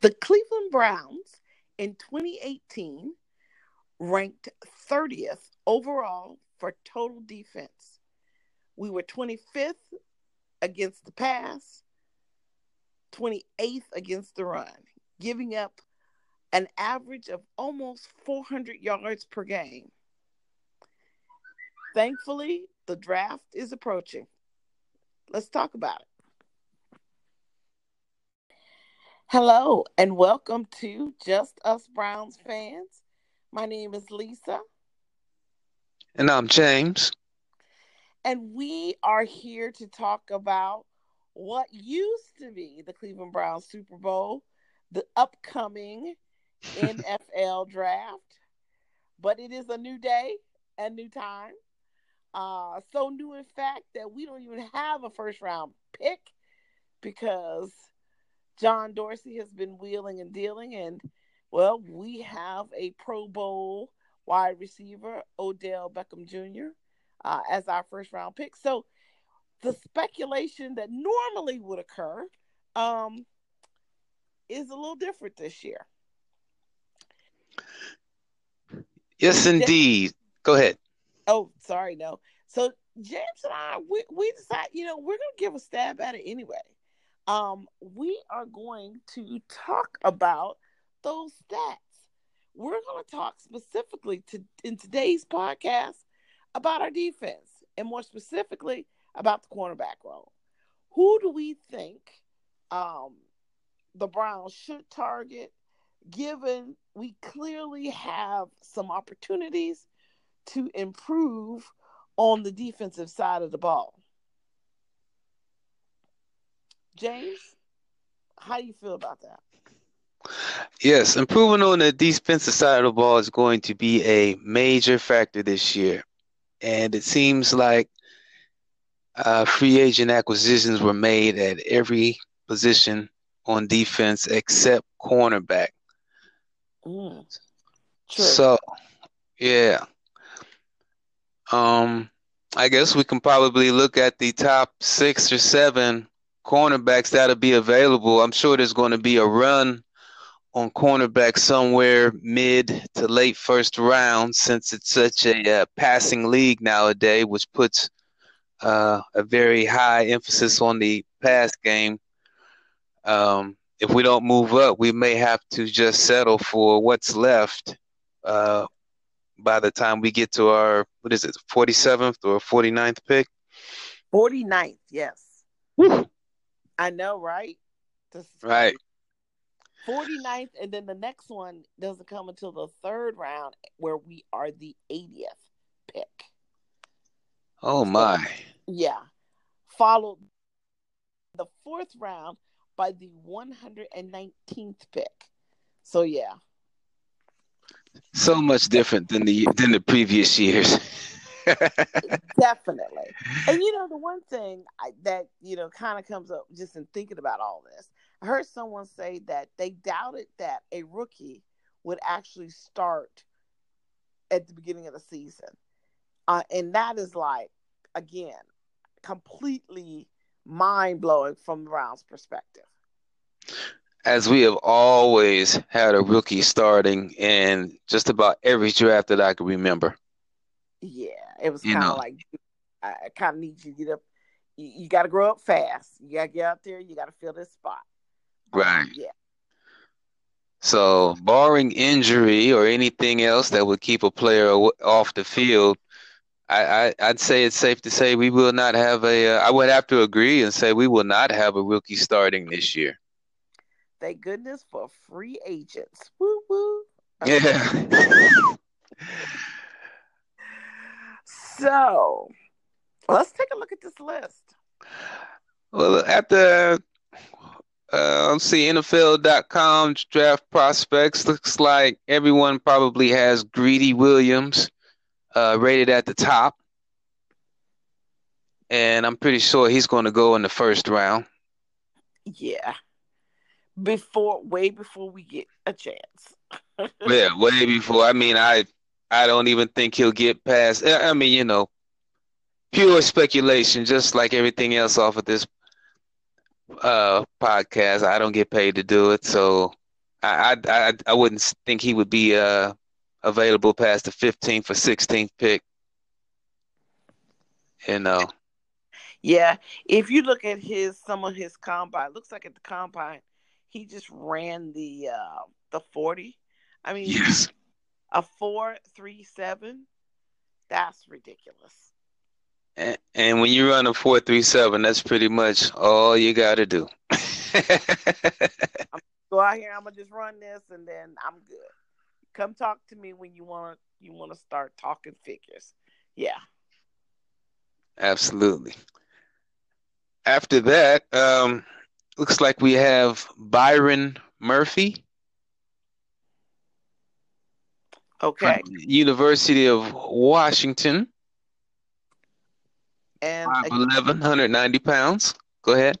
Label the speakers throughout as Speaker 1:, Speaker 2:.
Speaker 1: The Cleveland Browns in 2018 ranked 30th overall for total defense. We were 25th against the pass, 28th against the run, giving up an average of almost 400 yards per game. Thankfully, the draft is approaching. Let's talk about it. Hello, and welcome to Just Us Browns fans. My name is Lisa.
Speaker 2: And I'm James.
Speaker 1: And we are here to talk about what used to be the Cleveland Browns Super Bowl, the upcoming NFL draft. But it is a new day and new time. Uh, so new, in fact, that we don't even have a first round pick because John Dorsey has been wheeling and dealing, and well, we have a Pro Bowl wide receiver, Odell Beckham Jr., uh, as our first round pick. So the speculation that normally would occur um, is a little different this year.
Speaker 2: Yes, indeed. Go ahead.
Speaker 1: Oh, sorry, no. So James and I, we, we decided, you know, we're going to give a stab at it anyway um, we are going to talk about those stats. We're going to talk specifically to in today's podcast about our defense and more specifically about the cornerback role. Who do we think um, the Browns should target, given we clearly have some opportunities to improve on the defensive side of the ball? James, how do you feel about that?
Speaker 2: Yes, improving on the defensive side of the ball is going to be a major factor this year. And it seems like uh, free agent acquisitions were made at every position on defense except cornerback. Mm, so, yeah. Um, I guess we can probably look at the top six or seven cornerbacks that'll be available. I'm sure there's going to be a run on cornerback somewhere mid to late first round since it's such a uh, passing league nowadays, which puts uh, a very high emphasis on the pass game. Um, if we don't move up, we may have to just settle for what's left uh, by the time we get to our, what is it, 47th or 49th pick?
Speaker 1: 49th, yes. Woo. I know, right?
Speaker 2: right.
Speaker 1: 49th, and then the next one doesn't come until the third round where we are the 80th pick.
Speaker 2: Oh my.
Speaker 1: yeah. Followed the fourth round by the 119th pick. So yeah.
Speaker 2: So much different than the than the previous years.
Speaker 1: Definitely. And you know, the one thing I, that, you know, kind of comes up just in thinking about all this, I heard someone say that they doubted that a rookie would actually start at the beginning of the season. Uh, and that is like, again, completely mind blowing from Browns' perspective.
Speaker 2: As we have always had a rookie starting in just about every draft that I can remember.
Speaker 1: Yeah, it was kind of like I kind of need you to get up. You, you got to grow up fast. You got to get out there. You got to fill this spot.
Speaker 2: Um, right.
Speaker 1: Um, yeah.
Speaker 2: So, barring injury or anything else that would keep a player off the field, I, I would say it's safe to say we will not have a. Uh, I would have to agree and say we will not have a rookie starting this year.
Speaker 1: Thank goodness for free agents. Woo woo.
Speaker 2: Okay. Yeah.
Speaker 1: So let's take a look at this list.
Speaker 2: Well, at the uh, let's see, NFL.com draft prospects looks like everyone probably has Greedy Williams uh, rated at the top, and I'm pretty sure he's going to go in the first round.
Speaker 1: Yeah, before way before we get a chance.
Speaker 2: yeah, way before. I mean, I I don't even think he'll get past. I mean, you know, pure speculation, just like everything else off of this uh, podcast. I don't get paid to do it, so I I I wouldn't think he would be uh available past the 15th or 16th pick. You know.
Speaker 1: Yeah, if you look at his some of his combine, looks like at the combine, he just ran the uh the 40. I mean,
Speaker 2: yes.
Speaker 1: A 437, that's ridiculous.
Speaker 2: And, and when you run a 437, that's pretty much all you got to do.
Speaker 1: go out here, I'm to just run this and then I'm good. Come talk to me when you want to you want to start talking figures. Yeah.
Speaker 2: Absolutely. After that, um, looks like we have Byron Murphy.
Speaker 1: Okay.
Speaker 2: University of Washington.
Speaker 1: And
Speaker 2: 1,190 pounds. Go ahead.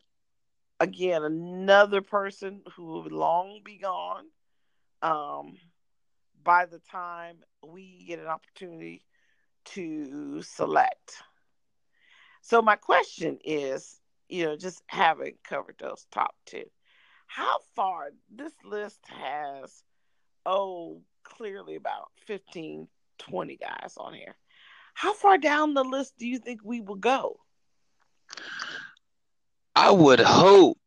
Speaker 1: Again, another person who will long be gone um, by the time we get an opportunity to select. So my question is, you know, just having covered those top two, how far this list has, oh, clearly about 15, 20 guys on here. How far down the list do you think we will go?
Speaker 2: I would hope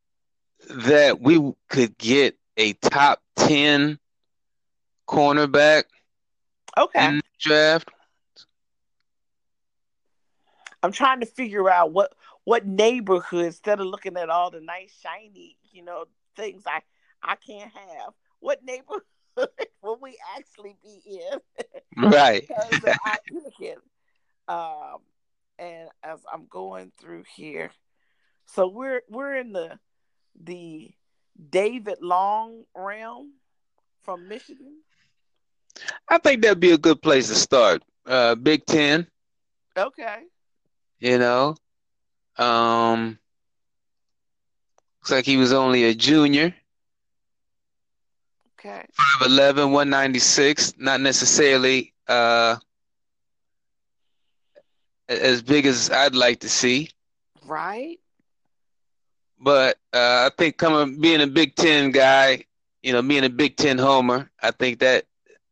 Speaker 2: that we could get a top 10 cornerback
Speaker 1: okay.
Speaker 2: in the draft.
Speaker 1: I'm trying to figure out what what neighborhood instead of looking at all the nice shiny, you know, things I I can't have. What neighborhood will we actually be in?
Speaker 2: Right.
Speaker 1: because I looking, um, and as I'm going through here, so we're we're in the the David Long realm from Michigan.
Speaker 2: I think that'd be a good place to start. Uh, Big Ten.
Speaker 1: Okay.
Speaker 2: You know, um, looks like he was only a junior.
Speaker 1: Okay.
Speaker 2: 5'11", 196, not necessarily uh, as big as I'd like to see.
Speaker 1: Right.
Speaker 2: But uh, I think coming being a Big Ten guy, you know, being a Big Ten homer, I think that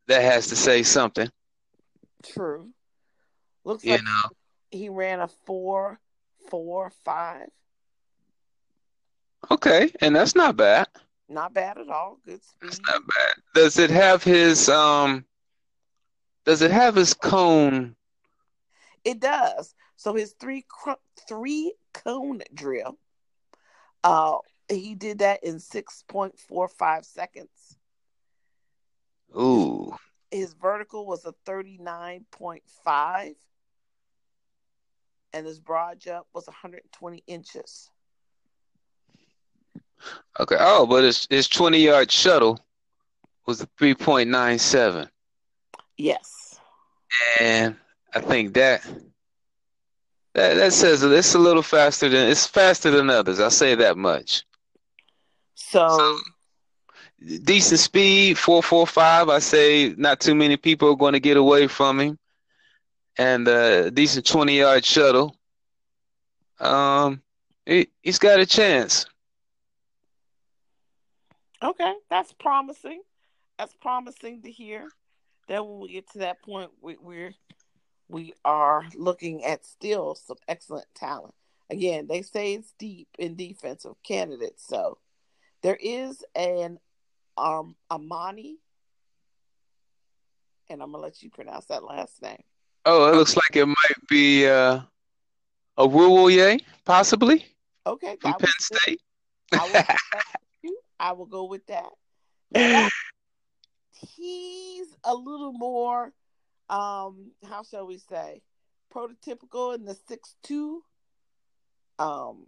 Speaker 2: that has to say something.
Speaker 1: True. Looks
Speaker 2: you
Speaker 1: like
Speaker 2: know.
Speaker 1: he ran a four, four, five.
Speaker 2: Okay, and that's not bad.
Speaker 1: Not bad at all. Good speed.
Speaker 2: That's not bad. Does it have his um? Does it have his cone?
Speaker 1: It does. So his three three cone drill. Uh, he did that in six point four five seconds.
Speaker 2: Ooh.
Speaker 1: His vertical was a thirty nine point five, and his broad jump was one hundred twenty inches.
Speaker 2: Okay. Oh, but his his twenty yard shuttle was a three point nine seven.
Speaker 1: Yes.
Speaker 2: And I think that that that says it's a little faster than it's faster than others. I'll say that much.
Speaker 1: So, so
Speaker 2: decent speed, four four five. I say not too many people are going to get away from him, and uh, decent twenty yard shuttle. Um, he, he's got a chance.
Speaker 1: Okay, that's promising. That's promising to hear. Then when we get to that point, we, we're we are looking at still some excellent talent. Again, they say it's deep in defensive candidates, so there is an um Amani, and I'm gonna let you pronounce that last name.
Speaker 2: Oh, it looks like it might be uh, a Ruoye, possibly.
Speaker 1: Okay,
Speaker 2: from Penn State.
Speaker 1: I I will go with that. He's a little more, um, how shall we say, prototypical in the six two. Um,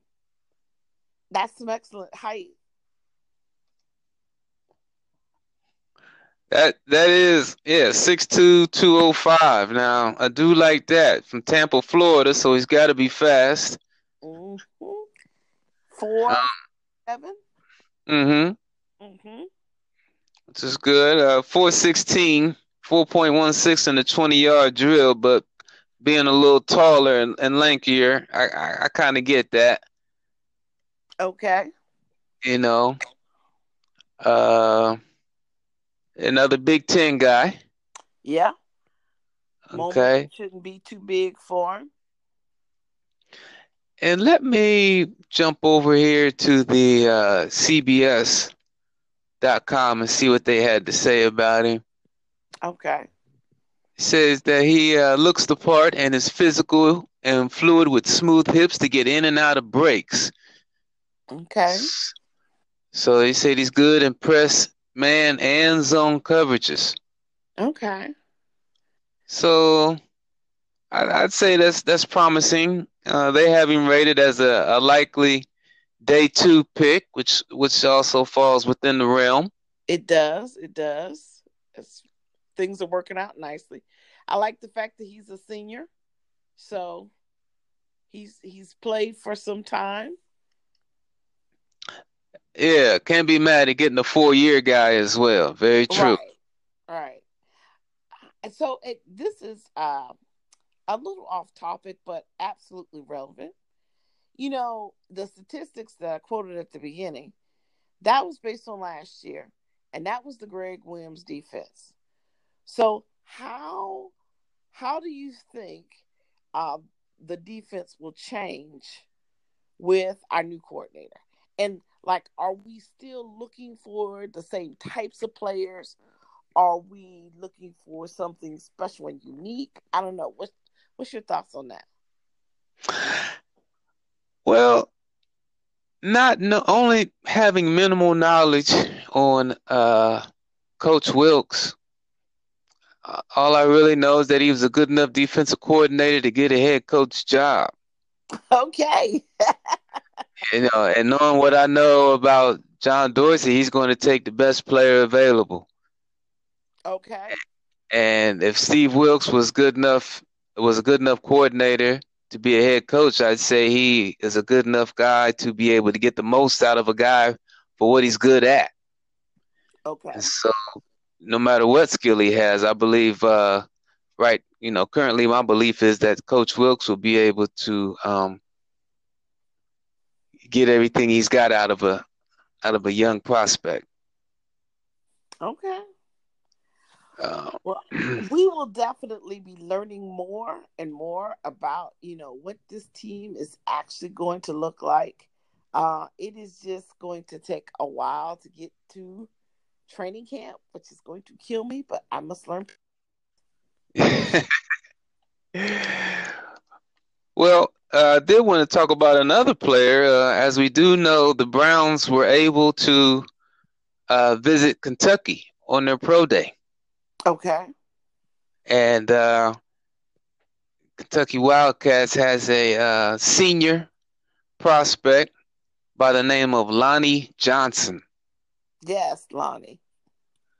Speaker 1: that's some excellent height
Speaker 2: That that is yeah six two two oh five. Now I do like that from Tampa, Florida. So he's got to be fast.
Speaker 1: Mm-hmm. Four um, seven.
Speaker 2: Mm-hmm.
Speaker 1: Mm-hmm.
Speaker 2: Which is good. Uh, 416, 4.16 in the 20 yard drill, but being a little taller and, and lankier, I I, I kind of get that.
Speaker 1: Okay.
Speaker 2: You know. Uh another Big Ten guy.
Speaker 1: Yeah.
Speaker 2: Okay.
Speaker 1: Moment shouldn't be too big for him.
Speaker 2: And let me jump over here to the uh, CBS.com and see what they had to say about him.
Speaker 1: Okay.
Speaker 2: It says that he uh, looks the part and is physical and fluid with smooth hips to get in and out of breaks.
Speaker 1: Okay.
Speaker 2: So they said he's good in press, man, and zone coverages.
Speaker 1: Okay.
Speaker 2: So I, would say that's that's promising. Uh, they have him rated as a, a likely day two pick, which which also falls within the realm.
Speaker 1: It does. It does. It's, things are working out nicely. I like the fact that he's a senior, so he's he's played for some time.
Speaker 2: Yeah, can't be mad at getting a four year guy as well. Very true.
Speaker 1: Right. right. And so it, this is uh, a little off topic, but absolutely relevant. You know, the statistics that I quoted at the beginning, that was based on last year, and that was the Gregg Williams defense. So how how do you think uh, the defense will change with our new coordinator? And like, are we still looking for the same types of players? Are we looking for something special and unique? I don't know. What's what's your thoughts on that?
Speaker 2: Well, not no, only having minimal knowledge on uh, Coach Wilks. Uh, all I really know is that he was a good enough defensive coordinator to get a head coach job.
Speaker 1: Okay.
Speaker 2: you know, and knowing what I know about John Dorsey, he's going to take the best player available.
Speaker 1: Okay.
Speaker 2: And if Steve Wilks was good enough, was a good enough coordinator to be a head coach, I'd say he is a good enough guy to be able to get the most out of a guy for what he's good at.
Speaker 1: Okay.
Speaker 2: so, no matter what skill he has, I believe, uh, right, you know, currently my belief is that Coach Wilks will be able to um, get everything he's got out of a out of a young prospect.
Speaker 1: Okay.
Speaker 2: Uh,
Speaker 1: well, we will definitely be learning more and more about you know what this team is actually going to look like. Uh, it is just going to take a while to get to training camp, which is going to kill me, but I must learn.
Speaker 2: well, uh, I did want to talk about another player. Uh, as we do know, the Browns were able to uh, visit Kentucky on their pro day.
Speaker 1: Okay.
Speaker 2: And uh, Kentucky Wildcats has a uh, senior prospect by the name of Lonnie Johnson.
Speaker 1: Yes, Lonnie.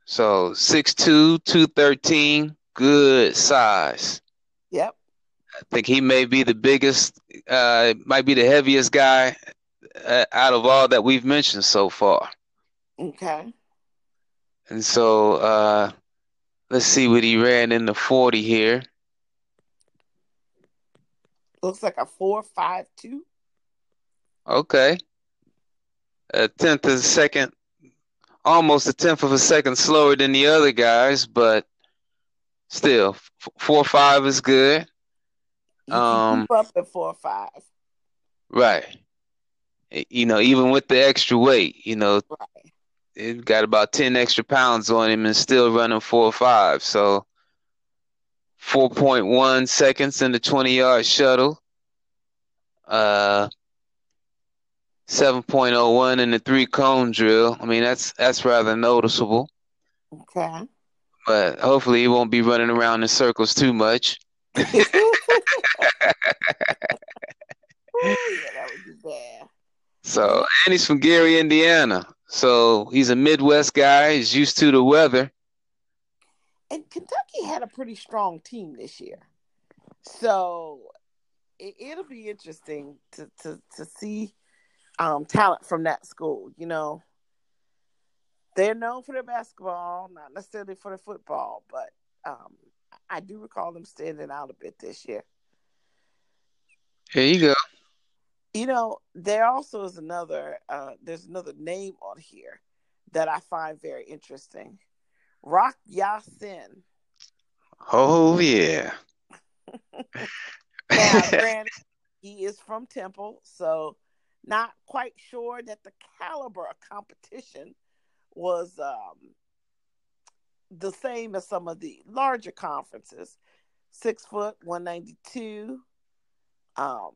Speaker 2: So 6'2, 213, good size.
Speaker 1: Yep.
Speaker 2: I think he may be the biggest, uh, might be the heaviest guy uh, out of all that we've mentioned so far.
Speaker 1: Okay.
Speaker 2: And so uh, let's see what he ran in the 40 here.
Speaker 1: Looks like a 452.
Speaker 2: Okay. A tenth of a second, almost a tenth of a second slower than the other guys, but still, four five is good.
Speaker 1: You um, keep up at four five.
Speaker 2: Right. You know, even with the extra weight, you know,
Speaker 1: right.
Speaker 2: It got about ten extra pounds on him and still running four or five. So four point one seconds in the twenty yard shuttle. Uh 7.01 in the three cone drill. I mean, that's that's rather noticeable.
Speaker 1: Okay.
Speaker 2: But hopefully, he won't be running around in circles too much.
Speaker 1: yeah, that would be bad.
Speaker 2: So, and he's from Gary, Indiana. So he's a Midwest guy. He's used to the weather.
Speaker 1: And Kentucky had a pretty strong team this year. So it, will be interesting to, to, to see um, talent from that school. You know, they're known for their basketball, not necessarily for the football, but um, I do recall them standing out a bit this year.
Speaker 2: Here you go.
Speaker 1: You know, there also is another. Uh, there's another name on here that I find very interesting. Rock Ya-Sin.
Speaker 2: Oh yeah.
Speaker 1: now, granted, he is from Temple, so not quite sure that the caliber of competition was um, the same as some of the larger conferences. Six foot, one ninety two. Um,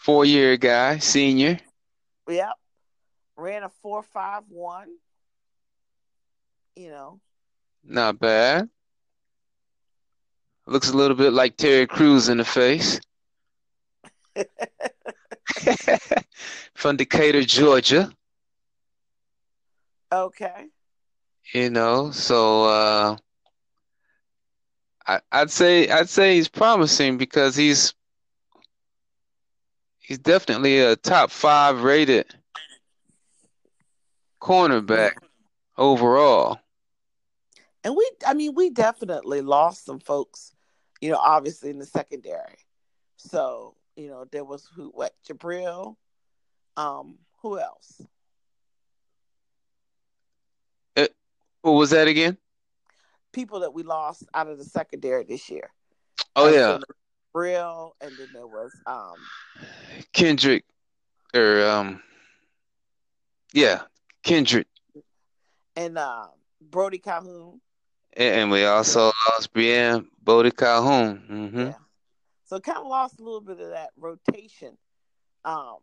Speaker 2: Four year guy, senior.
Speaker 1: Yep, ran a four five one. You know,
Speaker 2: not bad. Looks a little bit like Terry Crews in the face. From Decatur, Georgia.
Speaker 1: Okay.
Speaker 2: You know, so uh I, I'd say I'd say he's promising because he's he's definitely a top five rated cornerback overall.
Speaker 1: And we I mean we definitely lost some folks, you know, obviously in the secondary. So, you know, there was who what Jabrill, um, who else?
Speaker 2: What was that again?
Speaker 1: People that we lost out of the secondary this year.
Speaker 2: Oh uh, yeah.
Speaker 1: Real, and then there was um
Speaker 2: Kendrick or um yeah, Kendrick.
Speaker 1: And uh, Brody Calhoun.
Speaker 2: And we also lost Brian Brody Calhoun. Mm-hmm. Yeah.
Speaker 1: So kind of lost a little bit of that rotation um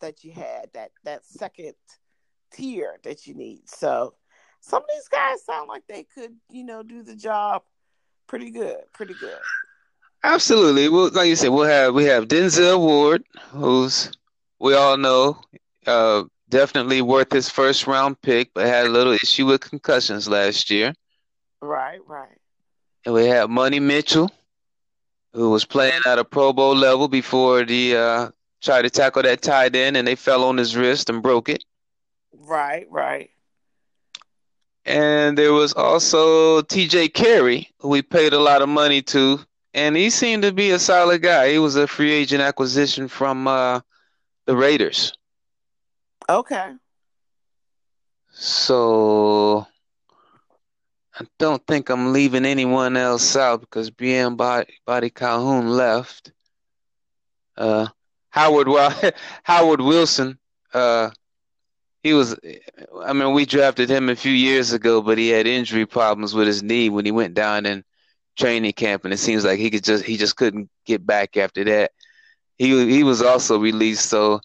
Speaker 1: that you had, that that second tier that you need. So some of these guys sound like they could, you know, do the job pretty good, pretty good.
Speaker 2: Absolutely. Well, like you said, we'll have we have Denzel Ward, who's we all know, uh, definitely worth his first round pick, but had a little issue with concussions last year.
Speaker 1: Right, right.
Speaker 2: And we have Money Mitchell, who was playing at a Pro Bowl level before the uh, tried to tackle that tight end, and they fell on his wrist and broke it.
Speaker 1: Right, right.
Speaker 2: And there was also TJ Carrie, who we paid a lot of money to, and he seemed to be a solid guy. He was a free agent acquisition from uh, the Raiders.
Speaker 1: Okay.
Speaker 2: So I don't think I'm leaving anyone else out because BM Body, Boddy-Calhoun left. Uh, Howard Howard Wilson uh, he was I mean we drafted him a few years ago, but he had injury problems with his knee when he went down in training camp, and it seems like he could just he just couldn't get back after that. He he was also released, so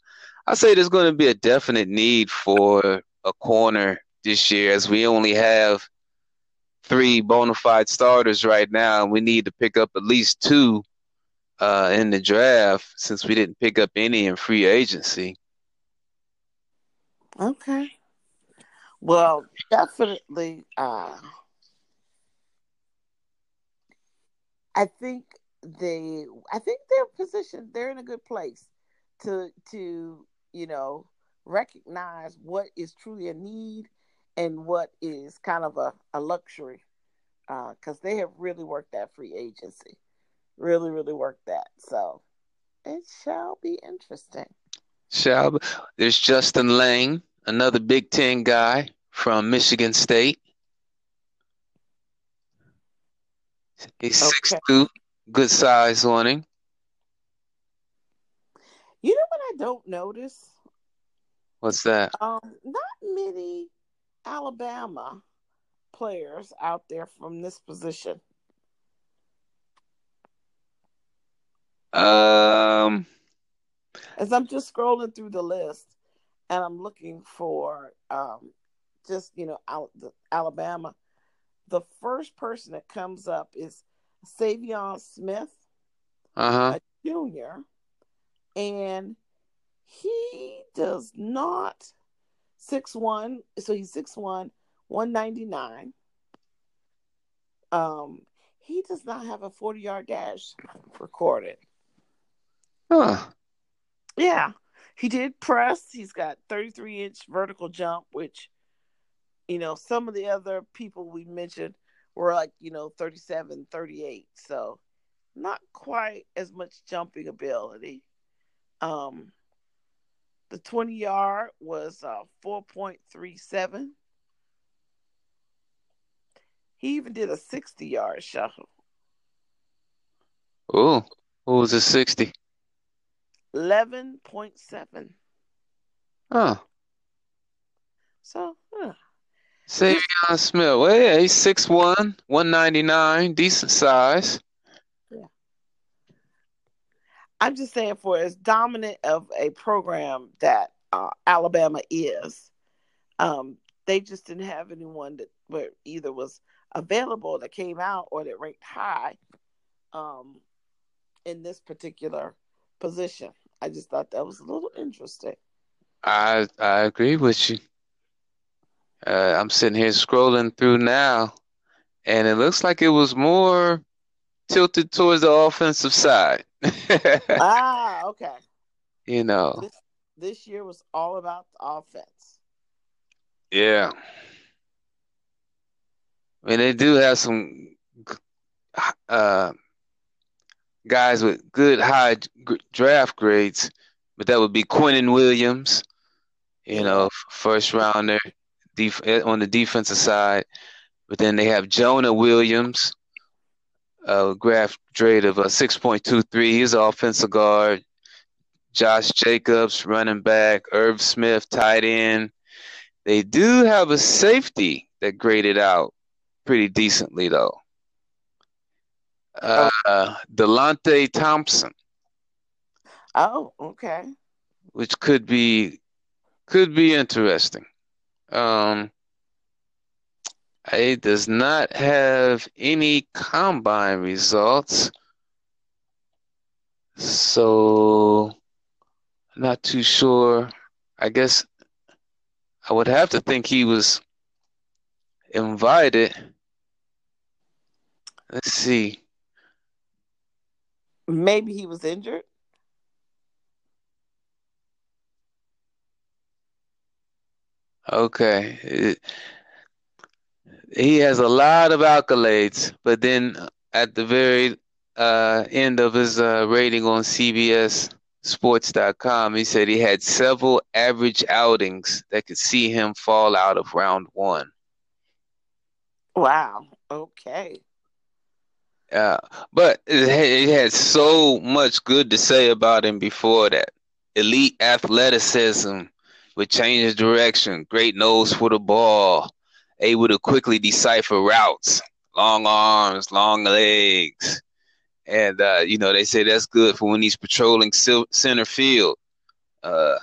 Speaker 2: I say there's going to be a definite need for a corner this year, as we only have three bona fide starters right now. And we need to pick up at least two uh, in the draft since we didn't pick up any in free agency.
Speaker 1: Okay. Well, definitely. Uh, I think they. I think they're positioned. They're in a good place to to you know recognize what is truly a need and what is kind of a, a luxury because uh, they have really worked that free agency really really worked that so it shall be interesting
Speaker 2: shall be. there's justin layne another Big Ten guy from Michigan State. He's okay. six two, good size on him.
Speaker 1: You know what I don't notice?
Speaker 2: What's that?
Speaker 1: Um, not many Alabama players out there from this position.
Speaker 2: Um,
Speaker 1: as I'm just scrolling through the list, and I'm looking for um, just you know out the, Alabama. The first person that comes up is Saivion Smith,
Speaker 2: uh-huh.
Speaker 1: a junior, and he does not six one. So he's six one, one ninety nine. Um, he does not have a forty yard dash recorded.
Speaker 2: Huh.
Speaker 1: Yeah he did press. He's got 33 inch vertical jump, which, you know, some of the other people we mentioned were like, you know, 37, 38. So not quite as much jumping ability. Um, the 20 yard was uh, 4.37. He even did a 60 yard shuttle.
Speaker 2: Oh, what was a 60?
Speaker 1: 11.7.
Speaker 2: Huh.
Speaker 1: So, huh.
Speaker 2: Saivion Smith. Well, yeah, he's 6'1, 199, decent size. Yeah.
Speaker 1: I'm just saying, for as dominant of a program that uh, Alabama is, um, they just didn't have anyone that where either was available that came out or that ranked high um, in this particular position. I just thought that was a little interesting.
Speaker 2: I I agree with you. Uh, I'm sitting here scrolling through now, and it looks like it was more tilted towards the offensive side.
Speaker 1: ah, okay.
Speaker 2: You know.
Speaker 1: This, this year was all about the offense.
Speaker 2: Yeah. I mean, they do have some uh, guys with good high draft grades, but that would be Quinnen Williams, you know, first rounder def- on the defensive side. But then they have Jonah Williams, uh, draft grade of a 6.23. He's an offensive guard. Josh Jacobs, running back. Irv Smith, tight end. They do have a safety that graded out pretty decently, though. Uh, Deionte Thompson.
Speaker 1: Oh, okay.
Speaker 2: Which could be could be interesting. Um, it does not have any combine results. So, not too sure. I guess I would have to think he was invited. Let's see.
Speaker 1: Maybe he was injured.
Speaker 2: Okay. It, he has a lot of accolades, but then at the very uh, end of his uh, rating on CBS Sports.com, he said he had several average outings that could see him fall out of round one.
Speaker 1: Wow. Okay.
Speaker 2: Yeah, but it had so much good to say about him before that. Elite athleticism with change of direction, great nose for the ball, able to quickly decipher routes, long arms, long legs. And, uh, you know, they say that's good for when he's patrolling center field. Uh,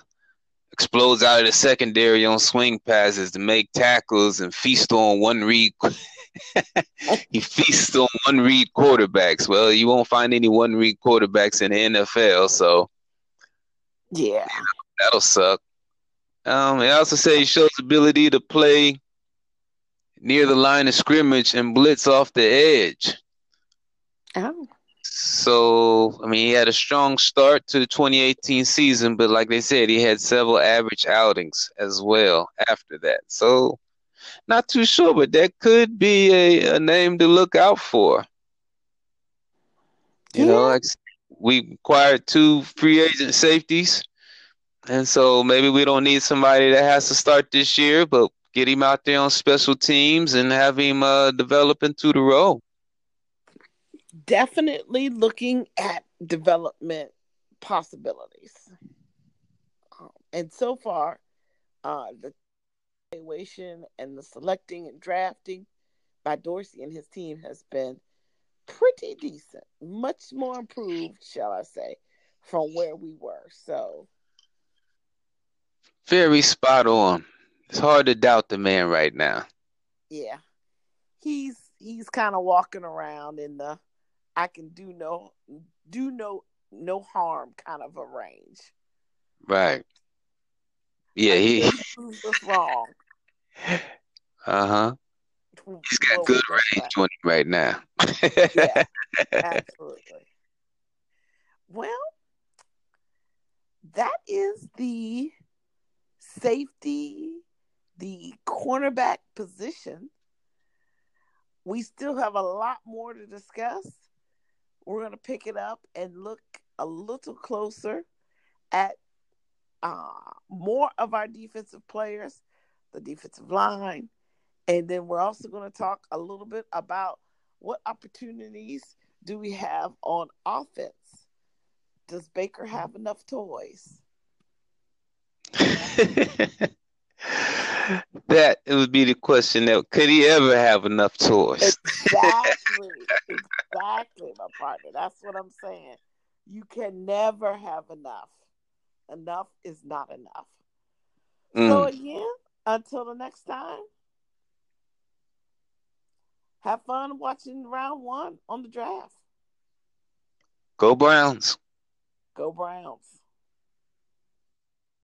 Speaker 2: explodes out of the secondary on swing passes to make tackles and feast on one read. he feasts on one read quarterbacks. Well, you won't find any one read quarterbacks in the NFL, so
Speaker 1: yeah,
Speaker 2: that'll suck. Um, they also say he shows ability to play near the line of scrimmage and blitz off the edge.
Speaker 1: Oh.
Speaker 2: So, I mean, he had a strong start to the 2018 season, but like they said, he had several average outings as well after that. So, not too sure, but that could be a, a name to look out for. You yeah. know, like we acquired two free agent safeties. And so maybe we don't need somebody that has to start this year, but get him out there on special teams and have him uh, develop into the role.
Speaker 1: Definitely looking at development possibilities. Um, and so far, uh, the evaluation and the selecting and drafting by Dorsey and his team has been pretty decent, much more improved, shall I say, from where we were. So,
Speaker 2: very spot on. It's hard to doubt the man right now.
Speaker 1: Yeah. He's he's kind of walking around in the I can do no do no no harm kind of a range.
Speaker 2: Right. Yeah, he
Speaker 1: proves us wrong.
Speaker 2: Uh huh. He's got good range on him right now.
Speaker 1: yeah, absolutely. Well, that is the safety, the cornerback position. We still have a lot more to discuss. We're going to pick it up and look a little closer at uh, more of our defensive players, the defensive line, And then we're also going to talk a little bit about what opportunities do we have on offense? Does Baker have enough toys?
Speaker 2: that it would be the question that could he ever have enough toys?
Speaker 1: Exactly. exactly, my partner. That's what I'm saying. You can never have enough. Enough is not enough. Mm. So again, until the next time, have fun watching round one on the draft.
Speaker 2: Go Browns.
Speaker 1: Go Browns.